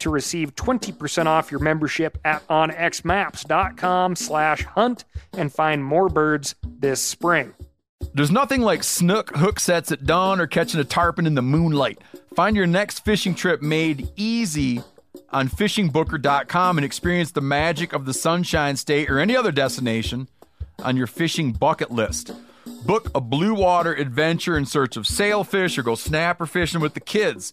to receive 20% off your membership at onxmaps.com slash hunt and find more birds this spring. There's nothing like snook hook sets at dawn or catching a tarpon in the moonlight. Find your next fishing trip made easy on fishingbooker.com and experience the magic of the Sunshine State or any other destination on your fishing bucket list. Book a blue water adventure in search of sailfish or go snapper fishing with the kids.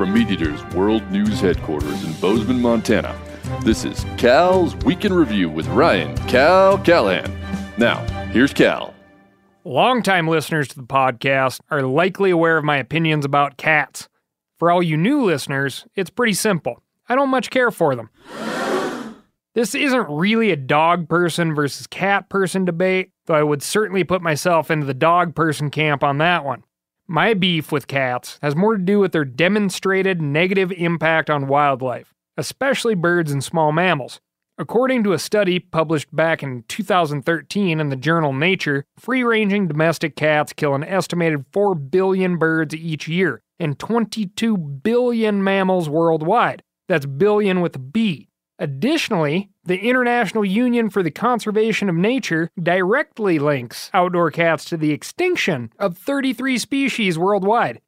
From MeatEater's World News Headquarters in Bozeman, Montana, this is Cal's Week in Review with Ryan Cal Callahan. Now, here's Cal. Longtime listeners to the podcast are likely aware of my opinions about cats. For all you new listeners, it's pretty simple. I don't much care for them. This isn't really a dog person versus cat person debate, though I would certainly put myself into the dog person camp on that one. My beef with cats has more to do with their demonstrated negative impact on wildlife, especially birds and small mammals. According to a study published back in 2013 in the journal Nature, free ranging domestic cats kill an estimated 4 billion birds each year and 22 billion mammals worldwide. That's billion with a B. Additionally, the International Union for the Conservation of Nature directly links outdoor cats to the extinction of 33 species worldwide.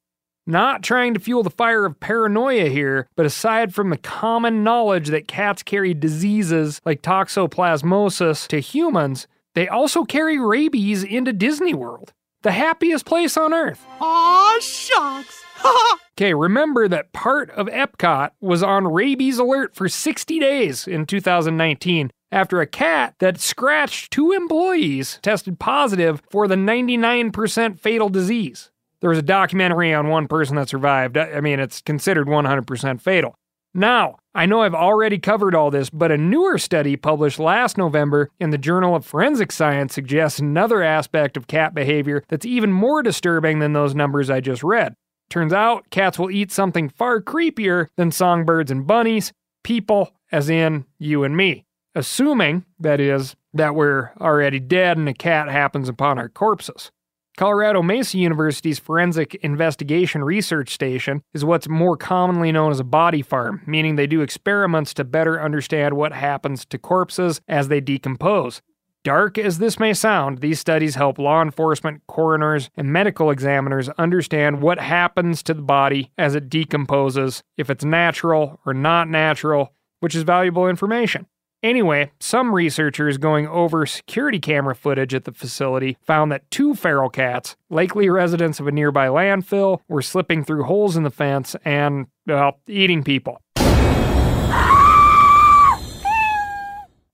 Not trying to fuel the fire of paranoia here, but aside from the common knowledge that cats carry diseases like toxoplasmosis to humans, they also carry rabies into Disney World, the happiest place on earth. Aw, shucks. Okay, remember that part of Epcot was on rabies alert for 60 days in 2019 after a cat that scratched two employees tested positive for the 99% fatal disease. There was a documentary on one person that survived. I mean, it's considered 100% fatal. Now, I know I've already covered all this, but a newer study published last November in the Journal of Forensic Science suggests another aspect of cat behavior that's even more disturbing than those numbers I just read. Turns out cats will eat something far creepier than songbirds and bunnies, people, as in you and me. Assuming, that is, that we're already dead and a cat happens upon our corpses. Colorado Mesa University's Forensic Investigation Research Station is what's more commonly known as a body farm, meaning they do experiments to better understand what happens to corpses as they decompose. Dark as this may sound, these studies help law enforcement, coroners, and medical examiners understand what happens to the body as it decomposes, if it's natural or not natural, which is valuable information. Anyway, some researchers going over security camera footage at the facility found that two feral cats, likely residents of a nearby landfill, were slipping through holes in the fence and, well, eating people.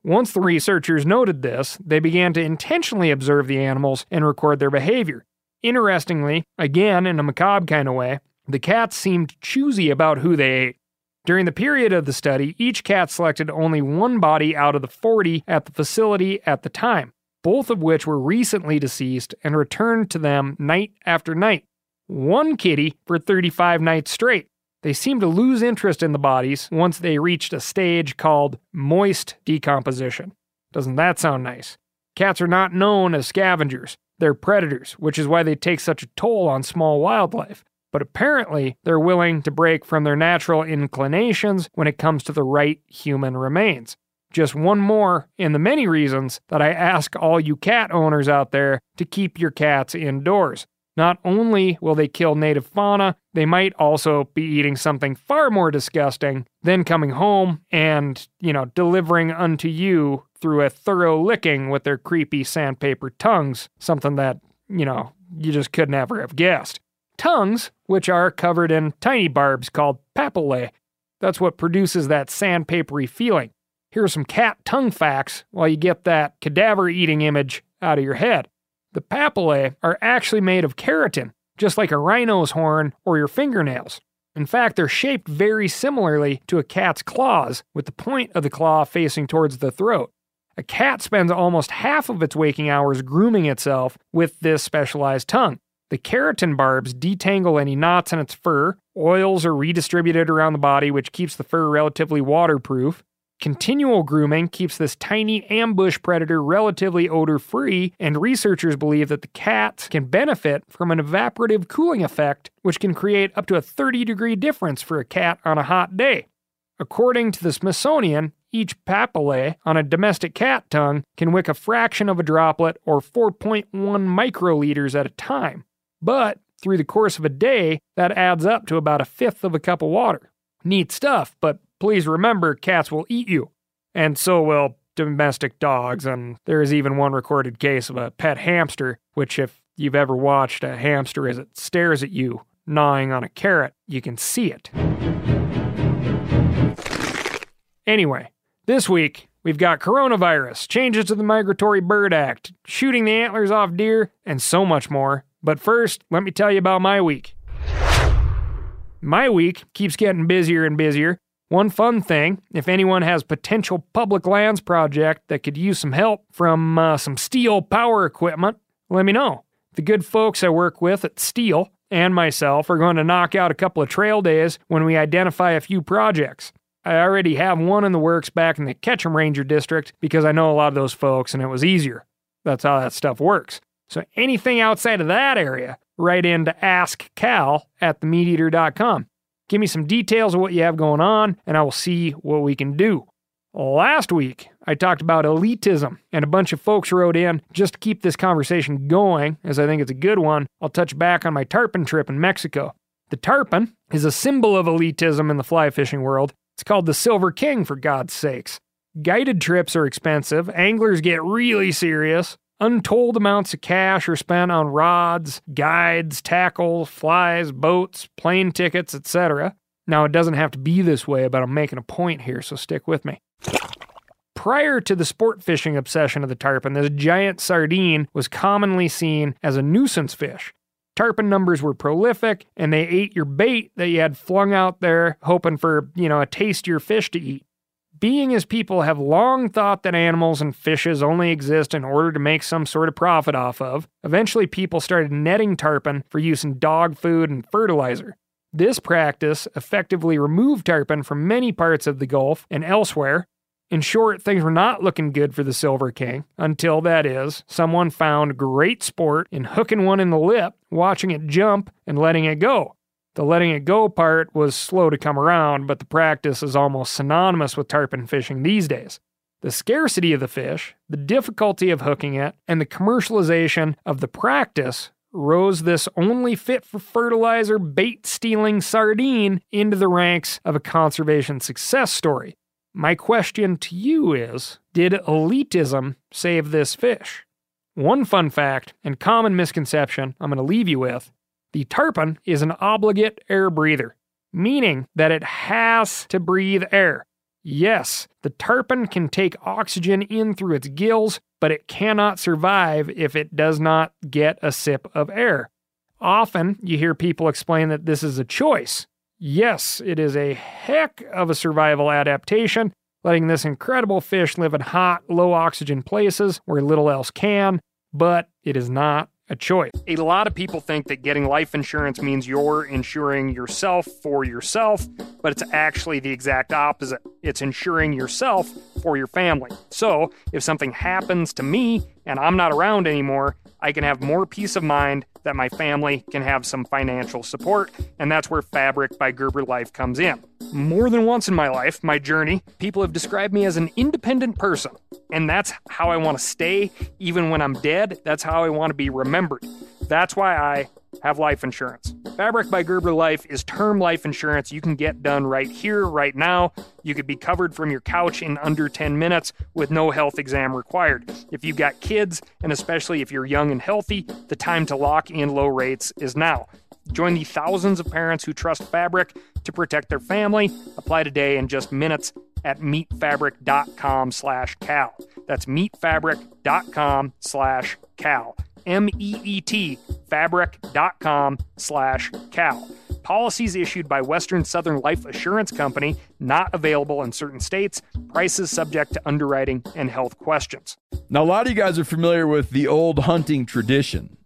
Once the researchers noted this, they began to intentionally observe the animals and record their behavior. Interestingly, again in a macabre kind of way, the cats seemed choosy about who they ate. During the period of the study, each cat selected only one body out of the 40 at the facility at the time, both of which were recently deceased and returned to them night after night. One kitty for 35 nights straight. They seem to lose interest in the bodies once they reached a stage called moist decomposition. Doesn't that sound nice? Cats are not known as scavengers, they're predators, which is why they take such a toll on small wildlife. But apparently, they're willing to break from their natural inclinations when it comes to the right human remains. Just one more in the many reasons that I ask all you cat owners out there to keep your cats indoors. Not only will they kill native fauna, they might also be eating something far more disgusting, then coming home and, you know, delivering unto you through a thorough licking with their creepy sandpaper tongues, something that, you know, you just could never have guessed. Tongues, which are covered in tiny barbs called papillae. That's what produces that sandpapery feeling. Here are some cat tongue facts while you get that cadaver eating image out of your head. The papillae are actually made of keratin, just like a rhino's horn or your fingernails. In fact, they're shaped very similarly to a cat's claws, with the point of the claw facing towards the throat. A cat spends almost half of its waking hours grooming itself with this specialized tongue. The keratin barbs detangle any knots in its fur, oils are redistributed around the body, which keeps the fur relatively waterproof, Continual grooming keeps this tiny ambush predator relatively odor free, and researchers believe that the cats can benefit from an evaporative cooling effect, which can create up to a 30 degree difference for a cat on a hot day. According to the Smithsonian, each papillae on a domestic cat tongue can wick a fraction of a droplet or 4.1 microliters at a time. But through the course of a day, that adds up to about a fifth of a cup of water. Neat stuff, but please remember cats will eat you. And so will domestic dogs, and there is even one recorded case of a pet hamster, which, if you've ever watched a hamster as it stares at you, gnawing on a carrot, you can see it. Anyway, this week, we've got coronavirus, changes to the Migratory Bird Act, shooting the antlers off deer, and so much more. But first, let me tell you about my week. My week keeps getting busier and busier. One fun thing if anyone has potential public lands project that could use some help from uh, some Stihl power equipment, let me know. The good folks I work with at Stihl and myself are going to knock out a couple of trail days when we identify a few projects. I already have one in the works back in the Ketchum Ranger District because I know a lot of those folks and it was easier. That's how that stuff works. So anything outside of that area, write in to askcal at themeateater.com. Give me some details of what you have going on, and I will see what we can do. Last week, I talked about elitism, and a bunch of folks wrote in just to keep this conversation going, as I think it's a good one. I'll touch back on my tarpon trip in Mexico. The tarpon is a symbol of elitism in the fly fishing world. It's called the Silver King, for God's sakes. Guided trips are expensive, anglers get really serious, Untold amounts of cash are spent on rods, guides, tackle, flies, boats, plane tickets, etc. Now, it doesn't have to be this way, but I'm making a point here, so stick with me. Prior to the sport fishing obsession of the tarpon, this giant sardine was commonly seen as a nuisance fish. Tarpon numbers were prolific, and they ate your bait that you had flung out there, hoping for, you know, a tastier fish to eat. Being as people have long thought that animals and fishes only exist in order to make some sort of profit off of, eventually people started netting tarpon for use in dog food and fertilizer. This practice effectively removed tarpon from many parts of the Gulf and elsewhere. In short, things were not looking good for the Silver King until, that is, someone found great sport in hooking one in the lip, watching it jump, and letting it go. The letting it go part was slow to come around, but the practice is almost synonymous with tarpon fishing these days. The scarcity of the fish, the difficulty of hooking it, and the commercialization of the practice rose this only fit for fertilizer bait stealing sardine into the ranks of a conservation success story. My question to you is Did elitism save this fish? One fun fact and common misconception I'm going to leave you with the tarpon is an obligate air breather, meaning that it has to breathe air. Yes, the tarpon can take oxygen in through its gills, but it cannot survive if it does not get a sip of air. Often you hear people explain that this is a choice. Yes, it is a heck of a survival adaptation, letting this incredible fish live in hot, low oxygen places where little else can, but it is not a choice. A lot of people think that getting life insurance means you're insuring yourself for yourself, but it's actually the exact opposite. It's insuring yourself for your family. So, if something happens to me and I'm not around anymore, I can have more peace of mind that my family can have some financial support, and that's where Fabric by Gerber Life comes in. More than once in my life, my journey, people have described me as an independent person, and that's how I want to stay even when I'm dead. That's how I want to be remembered. That's why I have life insurance. Fabric by Gerber Life is term life insurance you can get done right here, right now. You could be covered from your couch in under 10 minutes with no health exam required. If you've got kids, and especially if you're young and healthy, the time to lock in low rates is now. Join the thousands of parents who trust Fabric to protect their family. Apply today in just minutes at meetfabric.com slash cal. That's meetfabric.com slash cal. M-E-E-T, fabric.com slash cal. Policies issued by Western Southern Life Assurance Company, not available in certain states, prices subject to underwriting and health questions. Now, a lot of you guys are familiar with the old hunting tradition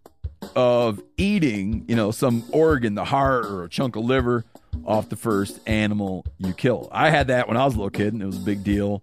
of eating, you know, some organ, the heart or a chunk of liver off the first animal you kill. I had that when I was a little kid, and it was a big deal.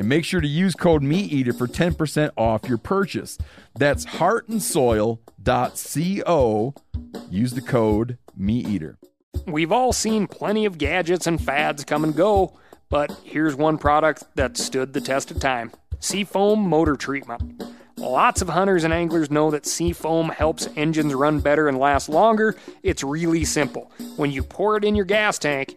and make sure to use code MeatEater for 10% off your purchase. That's heartandsoil.co. Use the code MeatEater. We've all seen plenty of gadgets and fads come and go, but here's one product that stood the test of time Seafoam Motor Treatment. Lots of hunters and anglers know that Seafoam helps engines run better and last longer. It's really simple. When you pour it in your gas tank,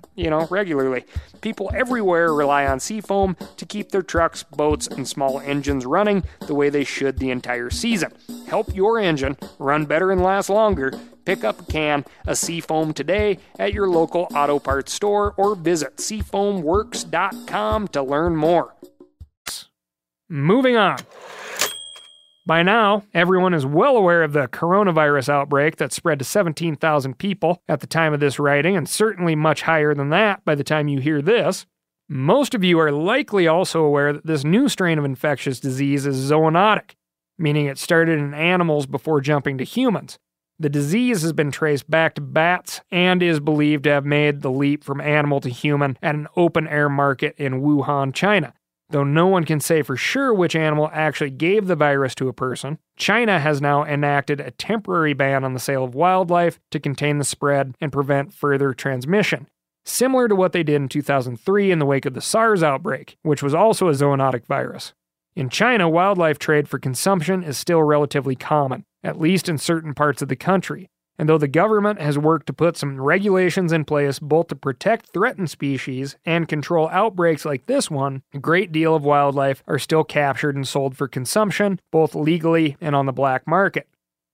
you know, regularly. People everywhere rely on Seafoam to keep their trucks, boats, and small engines running the way they should the entire season. Help your engine run better and last longer. Pick up a can of Seafoam today at your local auto parts store or visit seafoamworks.com to learn more. Moving on. By now, everyone is well aware of the coronavirus outbreak that spread to 17,000 people at the time of this writing, and certainly much higher than that by the time you hear this. Most of you are likely also aware that this new strain of infectious disease is zoonotic, meaning it started in animals before jumping to humans. The disease has been traced back to bats and is believed to have made the leap from animal to human at an open air market in Wuhan, China. Though no one can say for sure which animal actually gave the virus to a person, China has now enacted a temporary ban on the sale of wildlife to contain the spread and prevent further transmission. Similar to what they did in 2003 in the wake of the SARS outbreak, which was also a zoonotic virus. In China, wildlife trade for consumption is still relatively common, at least in certain parts of the country, and though the government has worked to put some regulations in place both to protect threatened species and control outbreaks like this one, a great deal of wildlife are still captured and sold for consumption, both legally and on the black market.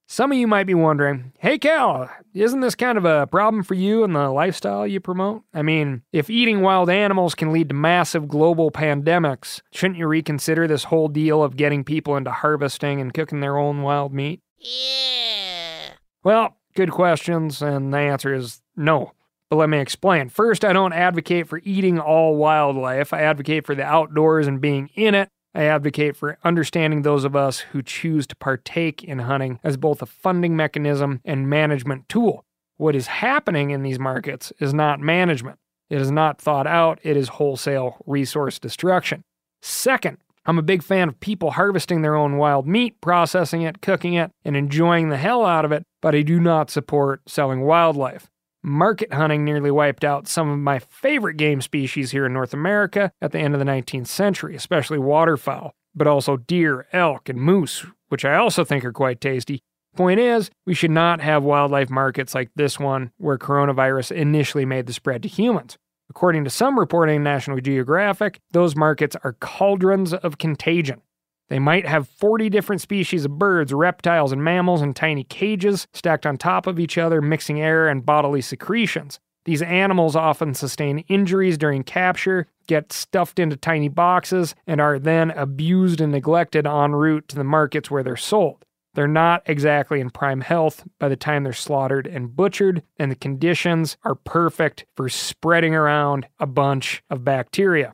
Some of you might be wondering, hey Cal, isn't this kind of a problem for you and the lifestyle you promote? I mean, if eating wild animals can lead to massive global pandemics, shouldn't you reconsider this whole deal of getting people into harvesting and cooking their own wild meat? Yeah. Well, good questions, and the answer is no. But let me explain. First, I don't advocate for eating all wildlife. I advocate for the outdoors and being in it. I advocate for understanding those of us who choose to partake in hunting as both a funding mechanism and management tool. What is happening in these markets is not management. It is not thought out, it is wholesale resource destruction. Second, I'm a big fan of people harvesting their own wild meat, processing it, cooking it, and enjoying the hell out of it, but I do not support selling wildlife. Market hunting nearly wiped out some of my favorite game species here in North America at the end of the 19th century, especially waterfowl, but also deer, elk, and moose, which I also think are quite tasty. Point is, we should not have wildlife markets like this one where coronavirus initially made the spread to humans. According to some reporting in National Geographic, those markets are cauldrons of contagion. They might have 40 different species of birds, reptiles, and mammals in tiny cages stacked on top of each other, mixing air and bodily secretions. These animals often sustain injuries during capture, get stuffed into tiny boxes, and are then abused and neglected en route to the markets where they're sold. They're not exactly in prime health by the time they're slaughtered and butchered, and the conditions are perfect for spreading around a bunch of bacteria.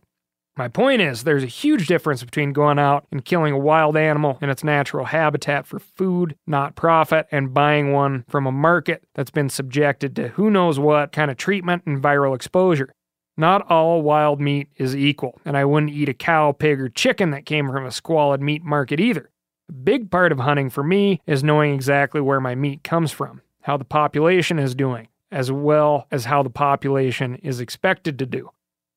My point is, there's a huge difference between going out and killing a wild animal in its natural habitat for food, not profit, and buying one from a market that's been subjected to who knows what kind of treatment and viral exposure. Not all wild meat is equal, and I wouldn't eat a cow, pig, or chicken that came from a squalid meat market either. Big part of hunting for me is knowing exactly where my meat comes from, how the population is doing, as well as how the population is expected to do.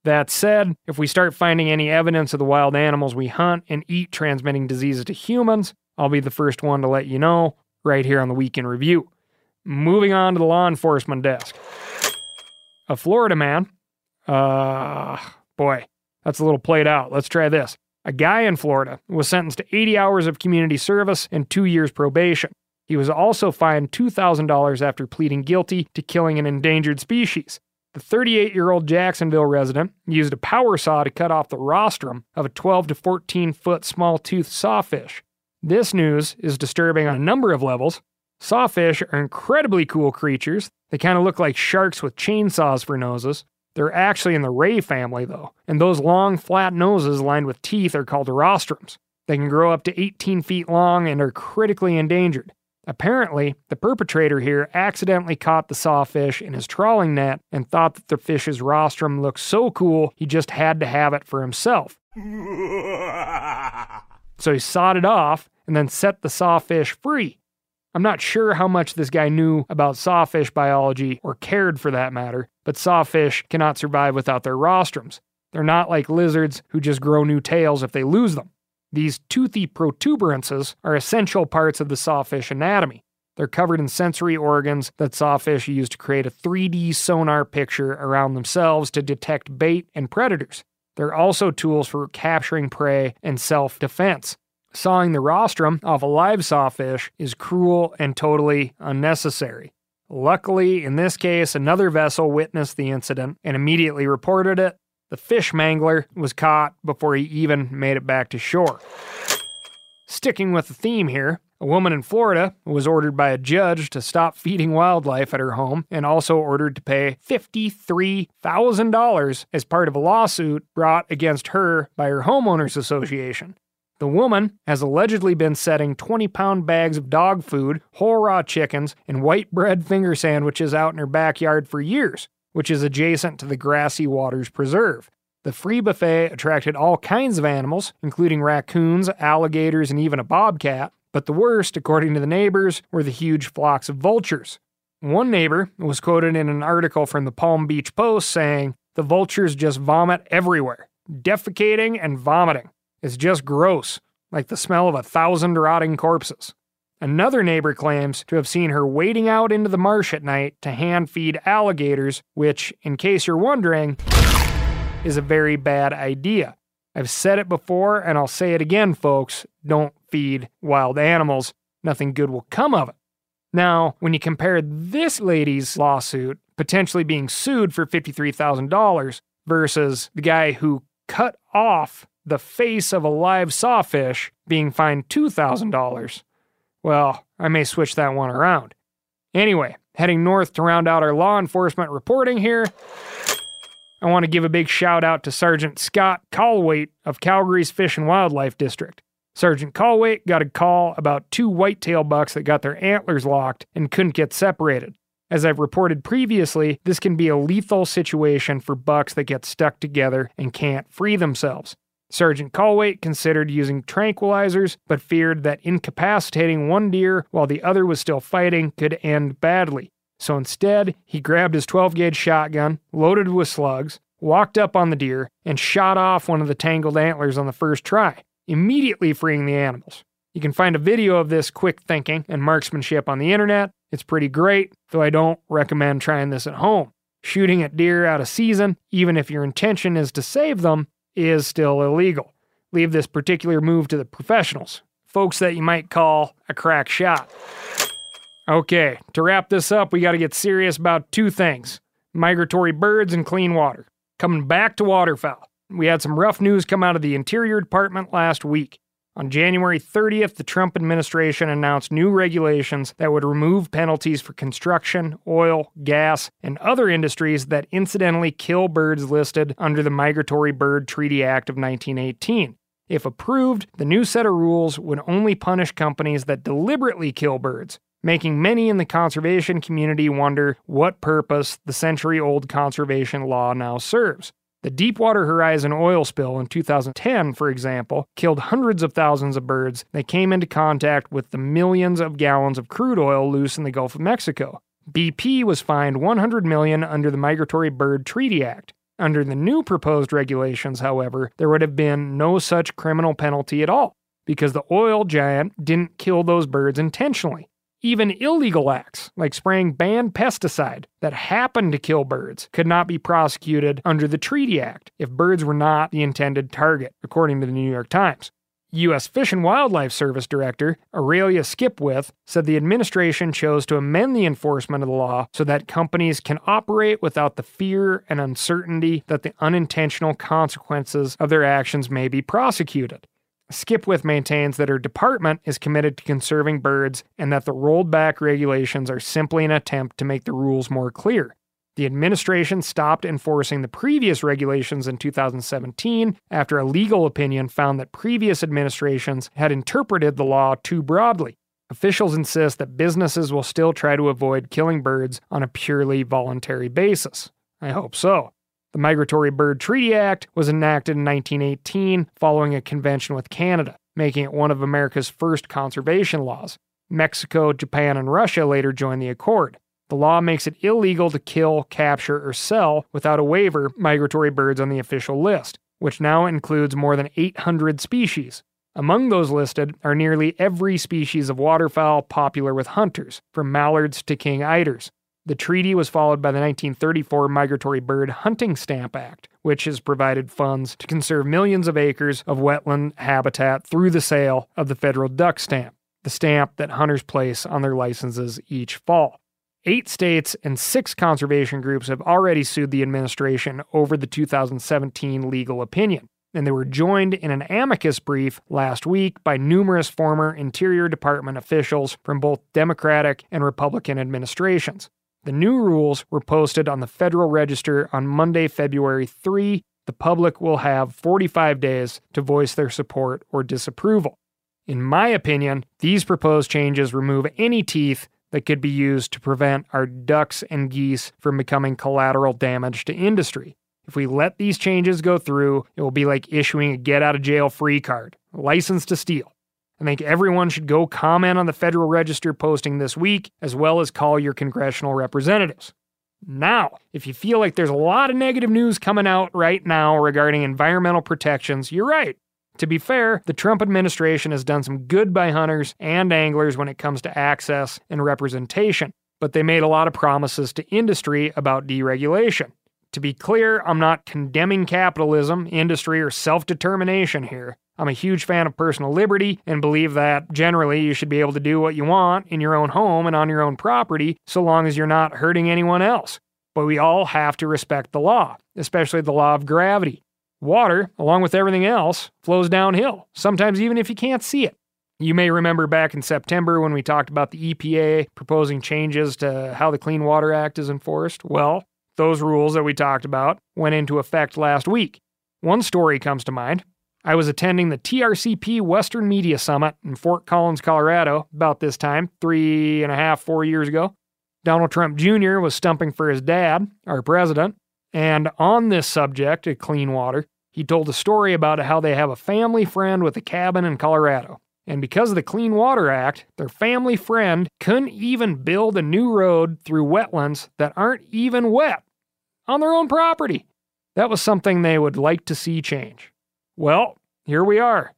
That said, if we start finding any evidence of the wild animals we hunt and eat transmitting diseases to humans, I'll be the first one to let you know right here on the Week in Review. Moving on to the law enforcement desk. A Florida man, uh, boy, that's a little played out. Let's try this. A guy in Florida was sentenced to 80 hours of community service and two years probation. He was also fined $2,000 after pleading guilty to killing an endangered species. The 38 year old Jacksonville resident used a power saw to cut off the rostrum of a 12 to 14 foot small toothed sawfish. This news is disturbing on a number of levels. Sawfish are incredibly cool creatures. They kind of look like sharks with chainsaws for noses. They're actually in the ray family, though, and those long, flat noses lined with teeth are called rostrums. They can grow up to 18 feet long and are critically endangered. Apparently, the perpetrator here accidentally caught the sawfish in his trawling net and thought that the fish's rostrum looked so cool he just had to have it for himself. so he sawed it off and then set the sawfish free. I'm not sure how much this guy knew about sawfish biology or cared for that matter, but sawfish cannot survive without their rostrums. They're not like lizards who just grow new tails if they lose them. These toothy protuberances are essential parts of the sawfish anatomy. They're covered in sensory organs that sawfish use to create a 3D sonar picture around themselves to detect bait and predators. They're also tools for capturing prey and self defense. Sawing the rostrum off a live sawfish is cruel and totally unnecessary. Luckily, in this case, another vessel witnessed the incident and immediately reported it, the fish mangler was caught before he even made it back to shore. Sticking with the theme here, a woman in Florida was ordered by a judge to stop feeding wildlife at her home and also ordered to pay $53,000 as part of a lawsuit brought against her by her homeowners association. The woman has allegedly been setting 20 pound bags of dog food, whole raw chickens, and white bread finger sandwiches out in her backyard for years which is adjacent to the Grassy Waters Preserve. The free buffet attracted all kinds of animals, including raccoons, alligators, and even a bobcat, but the worst, according to the neighbors, were the huge flocks of vultures. One neighbor was quoted in an article from the Palm Beach Post saying, The vultures just vomit everywhere, defecating and vomiting. It's just gross, like the smell of a thousand rotting corpses. Another neighbor claims to have seen her wading out into the marsh at night to hand feed alligators, which, in case you're wondering, is a very bad idea. I've said it before and I'll say it again, folks don't feed wild animals. Nothing good will come of it. Now, when you compare this lady's lawsuit, potentially being sued for $53,000, versus the guy who cut off the face of a live sawfish being fined $2,000, well, I may switch that one around. Anyway, heading north to round out our law enforcement reporting here. I want to give a big shout out to Sergeant Scott Calwaite of Calgary's Fish and Wildlife District. Sergeant Calwaite got a call about two whitetail bucks that got their antlers locked and couldn't get separated. As I've reported previously, this can be a lethal situation for bucks that get stuck together and can't free themselves. Sergeant Calwaite considered using tranquilizers, but feared that incapacitating one deer while the other was still fighting could end badly. So instead, he grabbed his 12 gauge shotgun, loaded with slugs, walked up on the deer, and shot off one of the tangled antlers on the first try, immediately freeing the animals. You can find a video of this quick thinking and marksmanship on the internet. It's pretty great, though I don't recommend trying this at home. Shooting at deer out of season, even if your intention is to save them, is still illegal. Leave this particular move to the professionals, folks that you might call a crack shot. Okay, to wrap this up, we got to get serious about two things migratory birds and clean water. Coming back to waterfowl, we had some rough news come out of the Interior Department last week. On January 30th, the Trump administration announced new regulations that would remove penalties for construction, oil, gas, and other industries that incidentally kill birds listed under the Migratory Bird Treaty Act of 1918. If approved, the new set of rules would only punish companies that deliberately kill birds, making many in the conservation community wonder what purpose the century old conservation law now serves. The Deepwater Horizon oil spill in 2010, for example, killed hundreds of thousands of birds that came into contact with the millions of gallons of crude oil loose in the Gulf of Mexico. BP was fined 100 million under the Migratory Bird Treaty Act. Under the new proposed regulations, however, there would have been no such criminal penalty at all because the oil giant didn't kill those birds intentionally. Even illegal acts, like spraying banned pesticide that happened to kill birds, could not be prosecuted under the Treaty Act if birds were not the intended target, according to the New York Times. U.S. Fish and Wildlife Service Director Aurelia Skipwith said the administration chose to amend the enforcement of the law so that companies can operate without the fear and uncertainty that the unintentional consequences of their actions may be prosecuted. Skipwith maintains that her department is committed to conserving birds and that the rolled back regulations are simply an attempt to make the rules more clear. The administration stopped enforcing the previous regulations in 2017 after a legal opinion found that previous administrations had interpreted the law too broadly. Officials insist that businesses will still try to avoid killing birds on a purely voluntary basis. I hope so. The Migratory Bird Treaty Act was enacted in 1918 following a convention with Canada, making it one of America's first conservation laws. Mexico, Japan, and Russia later joined the accord. The law makes it illegal to kill, capture, or sell without a waiver migratory birds on the official list, which now includes more than 800 species. Among those listed are nearly every species of waterfowl popular with hunters, from mallards to king eiders. The treaty was followed by the 1934 Migratory Bird Hunting Stamp Act, which has provided funds to conserve millions of acres of wetland habitat through the sale of the federal duck stamp, the stamp that hunters place on their licenses each fall. Eight states and six conservation groups have already sued the administration over the 2017 legal opinion, and they were joined in an amicus brief last week by numerous former Interior Department officials from both Democratic and Republican administrations. The new rules were posted on the Federal Register on Monday, February 3. The public will have 45 days to voice their support or disapproval. In my opinion, these proposed changes remove any teeth that could be used to prevent our ducks and geese from becoming collateral damage to industry. If we let these changes go through, it will be like issuing a get out of jail free card, license to steal. I think everyone should go comment on the Federal Register posting this week, as well as call your congressional representatives. Now, if you feel like there's a lot of negative news coming out right now regarding environmental protections, you're right. To be fair, the Trump administration has done some good by hunters and anglers when it comes to access and representation, but they made a lot of promises to industry about deregulation. To be clear, I'm not condemning capitalism, industry, or self determination here. I'm a huge fan of personal liberty and believe that generally you should be able to do what you want in your own home and on your own property so long as you're not hurting anyone else. But we all have to respect the law, especially the law of gravity. Water, along with everything else, flows downhill, sometimes even if you can't see it. You may remember back in September when we talked about the EPA proposing changes to how the Clean Water Act is enforced. Well, those rules that we talked about went into effect last week. One story comes to mind. I was attending the TRCP Western Media Summit in Fort Collins, Colorado, about this time, three and a half, four years ago. Donald Trump Jr. was stumping for his dad, our president, and on this subject of clean water, he told a story about how they have a family friend with a cabin in Colorado. And because of the Clean Water Act, their family friend couldn't even build a new road through wetlands that aren't even wet on their own property. That was something they would like to see change. Well, here we are.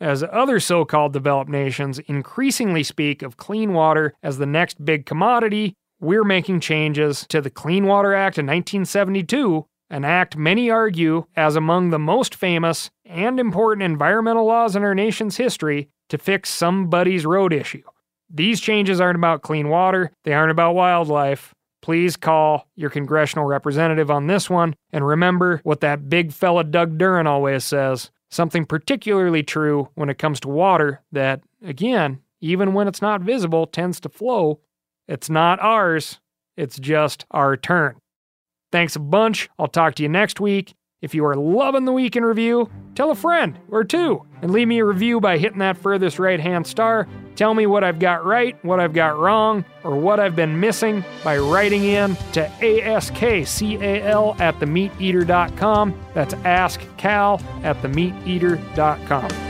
As other so called developed nations increasingly speak of clean water as the next big commodity, we're making changes to the Clean Water Act of 1972, an act many argue as among the most famous and important environmental laws in our nation's history to fix somebody's road issue. These changes aren't about clean water, they aren't about wildlife. Please call your congressional representative on this one and remember what that big fella Doug Duren always says something particularly true when it comes to water that, again, even when it's not visible, tends to flow. It's not ours, it's just our turn. Thanks a bunch. I'll talk to you next week. If you are loving the week in review, tell a friend or two and leave me a review by hitting that furthest right hand star. Tell me what I've got right, what I've got wrong, or what I've been missing by writing in to askcal at themeateater.com. That's askcal at themeateater.com.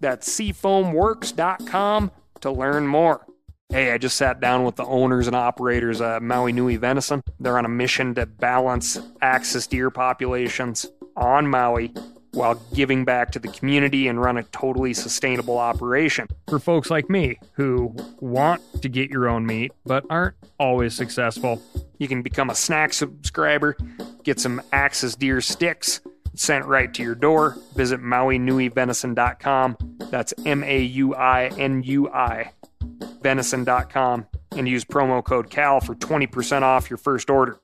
That's seafoamworks.com to learn more. Hey, I just sat down with the owners and operators of Maui Nui Venison. They're on a mission to balance axis deer populations on Maui while giving back to the community and run a totally sustainable operation. For folks like me who want to get your own meat but aren't always successful, you can become a snack subscriber, get some axis deer sticks sent right to your door. Visit MauiNuiVenison.com. That's M A U I N U I venison.com and use promo code CAL for 20% off your first order.